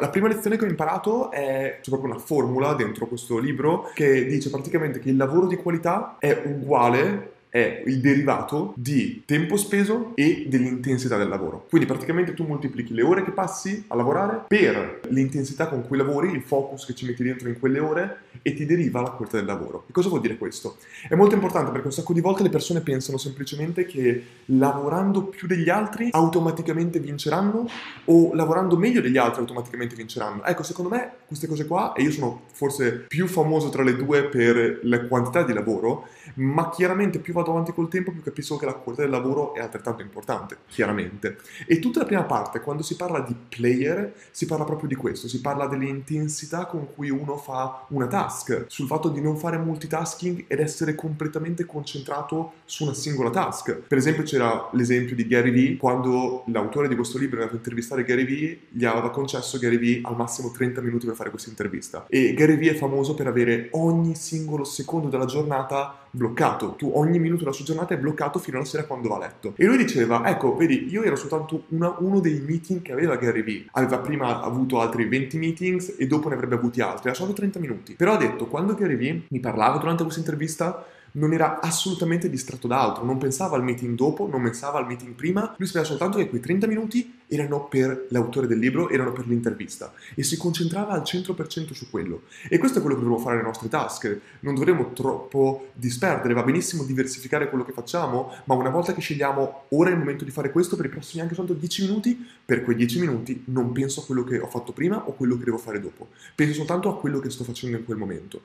La prima lezione che ho imparato è c'è proprio una formula dentro questo libro che dice praticamente che il lavoro di qualità è uguale è il derivato di tempo speso e dell'intensità del lavoro. Quindi praticamente tu moltiplichi le ore che passi a lavorare per l'intensità con cui lavori, il focus che ci metti dentro in quelle ore e ti deriva la qualità del lavoro. E cosa vuol dire questo? È molto importante perché un sacco di volte le persone pensano semplicemente che lavorando più degli altri automaticamente vinceranno o lavorando meglio degli altri automaticamente vinceranno. Ecco, secondo me queste cose qua, e io sono forse più famoso tra le due per la quantità di lavoro, ma chiaramente più vado vado avanti col tempo più capisco che la qualità del lavoro è altrettanto importante, chiaramente. E tutta la prima parte, quando si parla di player, si parla proprio di questo, si parla dell'intensità con cui uno fa una task, sul fatto di non fare multitasking ed essere completamente concentrato su una singola task. Per esempio c'era l'esempio di Gary Vee, quando l'autore di questo libro è andato a intervistare Gary Vee, gli aveva concesso Gary Vee al massimo 30 minuti per fare questa intervista. E Gary Vee è famoso per avere ogni singolo secondo della giornata bloccato. Tu ogni minuto della sua giornata è bloccato fino alla sera quando va a letto. E lui diceva, ecco, vedi, io ero soltanto una, uno dei meeting che aveva Gary Vee. Aveva prima avuto altri 20 meetings e dopo ne avrebbe avuti altri. Ha solo 30 minuti. Però ha detto, quando Gary Vee mi parlava durante questa intervista, non era assolutamente distratto da altro, non pensava al meeting dopo, non pensava al meeting prima, lui sapeva soltanto che quei 30 minuti erano per l'autore del libro, erano per l'intervista e si concentrava al 100% su quello. E questo è quello che dovremmo fare nelle nostre task, non dovremmo troppo disperdere, va benissimo diversificare quello che facciamo, ma una volta che scegliamo ora è il momento di fare questo per i prossimi anche soltanto 10 minuti, per quei 10 minuti non penso a quello che ho fatto prima o quello che devo fare dopo, penso soltanto a quello che sto facendo in quel momento.